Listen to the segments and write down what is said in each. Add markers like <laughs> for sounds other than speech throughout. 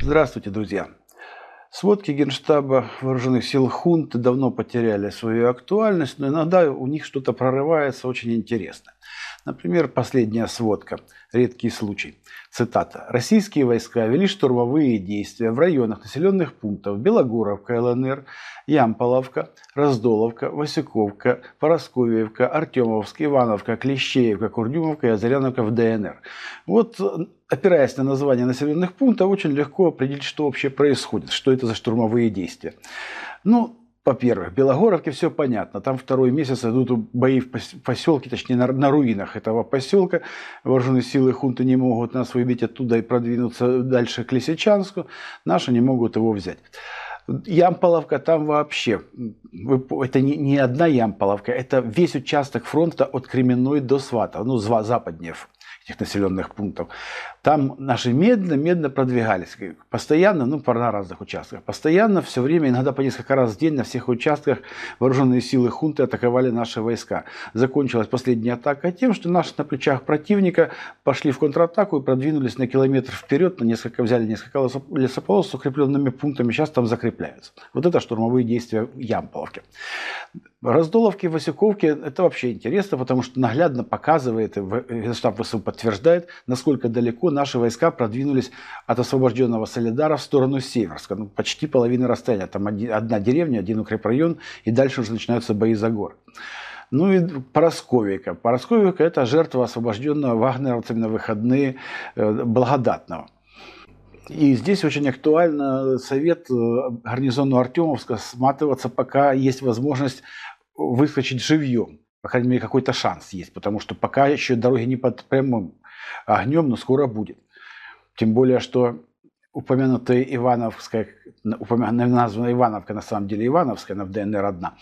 Здравствуйте, друзья! Сводки Генштаба Вооруженных сил хунты давно потеряли свою актуальность, но иногда у них что-то прорывается очень интересно. Например, последняя сводка, редкий случай. Цитата. «Российские войска вели штурмовые действия в районах населенных пунктов Белогоровка, ЛНР, Ямполовка, Раздоловка, Васюковка, Поросковьевка, Артемовска, Ивановка, Клещеевка, Курдюмовка и Озаряновка в ДНР». Вот, опираясь на название населенных пунктов, очень легко определить, что вообще происходит, что это за штурмовые действия. Ну, во-первых, Белогоровке все понятно. Там второй месяц идут бои в поселке, точнее на, на руинах этого поселка. Вооруженные силы хунты не могут нас выбить оттуда и продвинуться дальше к Лисичанску. Наши не могут его взять. Ямполовка там вообще, это не, не одна Ямполовка, это весь участок фронта от Кременной до Свата, ну, западнее этих населенных пунктов. Там наши медленно-медленно продвигались. Постоянно, ну, на разных участках. Постоянно, все время, иногда по несколько раз в день на всех участках вооруженные силы хунты атаковали наши войска. Закончилась последняя атака тем, что наши на плечах противника пошли в контратаку и продвинулись на километр вперед, на несколько, взяли несколько лесополос с укрепленными пунктами, сейчас там закрепляются. Вот это штурмовые действия в Раздоловки, Васюковки – это вообще интересно, потому что наглядно показывает, штаб ВСУ подтверждает, насколько далеко наши войска продвинулись от освобожденного Солидара в сторону Северска. Ну, почти половина расстояния. Там одна деревня, один укрепрайон, и дальше уже начинаются бои за город. Ну и Поросковика. Поросковика – это жертва освобожденного вагнеровцами на выходные э, Благодатного. И здесь очень актуально совет э, гарнизону Артемовска сматываться, пока есть возможность выскочить живьем. По крайней мере, какой-то шанс есть, потому что пока еще дороги не под прямым огнем, но скоро будет. Тем более, что упомянутая Ивановская, названа Ивановка, на самом деле Ивановская, она в ДНР одна,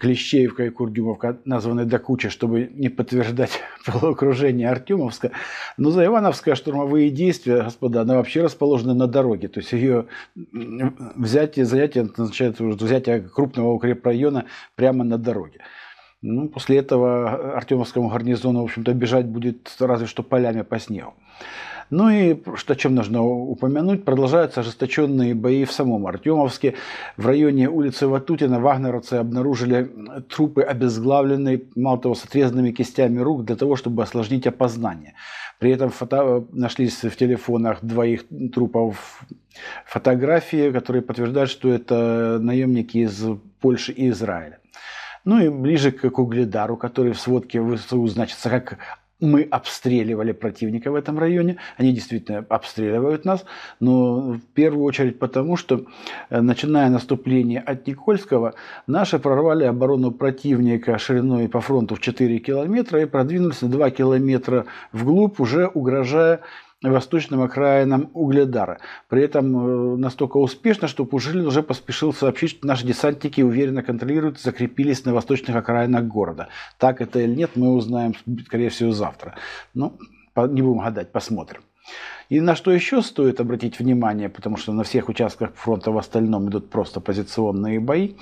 Клещеевка и Курдюмовка названы до кучи, чтобы не подтверждать <laughs> полуокружение Артемовска. Но за Ивановское штурмовые действия, господа, она вообще расположена на дороге. То есть ее взятие, занятие означает взятие крупного укрепрайона прямо на дороге. Ну, после этого Артемовскому гарнизону, в общем-то, бежать будет разве что полями по снегу. Ну и что, чем нужно упомянуть, продолжаются ожесточенные бои в самом Артемовске. В районе улицы Ватутина вагнеровцы обнаружили трупы обезглавленные, мало того, с отрезанными кистями рук для того, чтобы осложнить опознание. При этом фото... нашлись в телефонах двоих трупов фотографии, которые подтверждают, что это наемники из Польши и Израиля. Ну и ближе к Угледару, который в сводке ВСУ значится как мы обстреливали противника в этом районе. Они действительно обстреливают нас, но в первую очередь потому, что э, начиная наступление от Никольского, наши прорвали оборону противника шириной по фронту в 4 километра и продвинулись на 2 километра вглубь, уже угрожая восточным окраинам Угледара. При этом э, настолько успешно, что Пушилин уже поспешил сообщить, что наши десантники уверенно контролируют, закрепились на восточных окраинах города. Так это или нет, мы узнаем, скорее всего, завтра. Ну, не будем гадать, посмотрим. И на что еще стоит обратить внимание, потому что на всех участках фронта в остальном идут просто позиционные бои,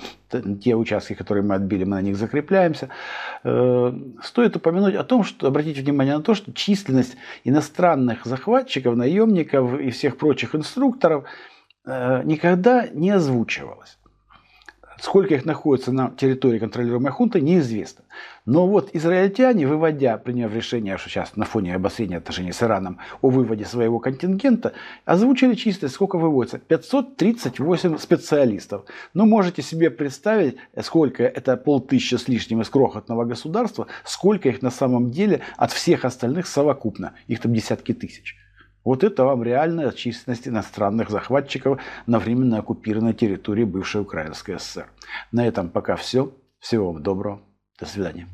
те участки, которые мы отбили, мы на них закрепляемся, э, стоит упомянуть о том, что обратить внимание на то, что численность иностранных захватчиков, наемников и всех прочих инструкторов э, никогда не озвучивалась. Сколько их находится на территории контролируемой хунты, неизвестно. Но вот израильтяне, выводя, приняв решение, что сейчас на фоне обострения отношений с Ираном о выводе своего контингента, озвучили чисто, сколько выводится. 538 специалистов. Но можете себе представить, сколько это полтысячи с лишним из крохотного государства, сколько их на самом деле от всех остальных совокупно. Их там десятки тысяч. Вот это вам реальная численность иностранных захватчиков на временно оккупированной территории бывшей Украинской ССР. На этом пока все. Всего вам доброго. До свидания.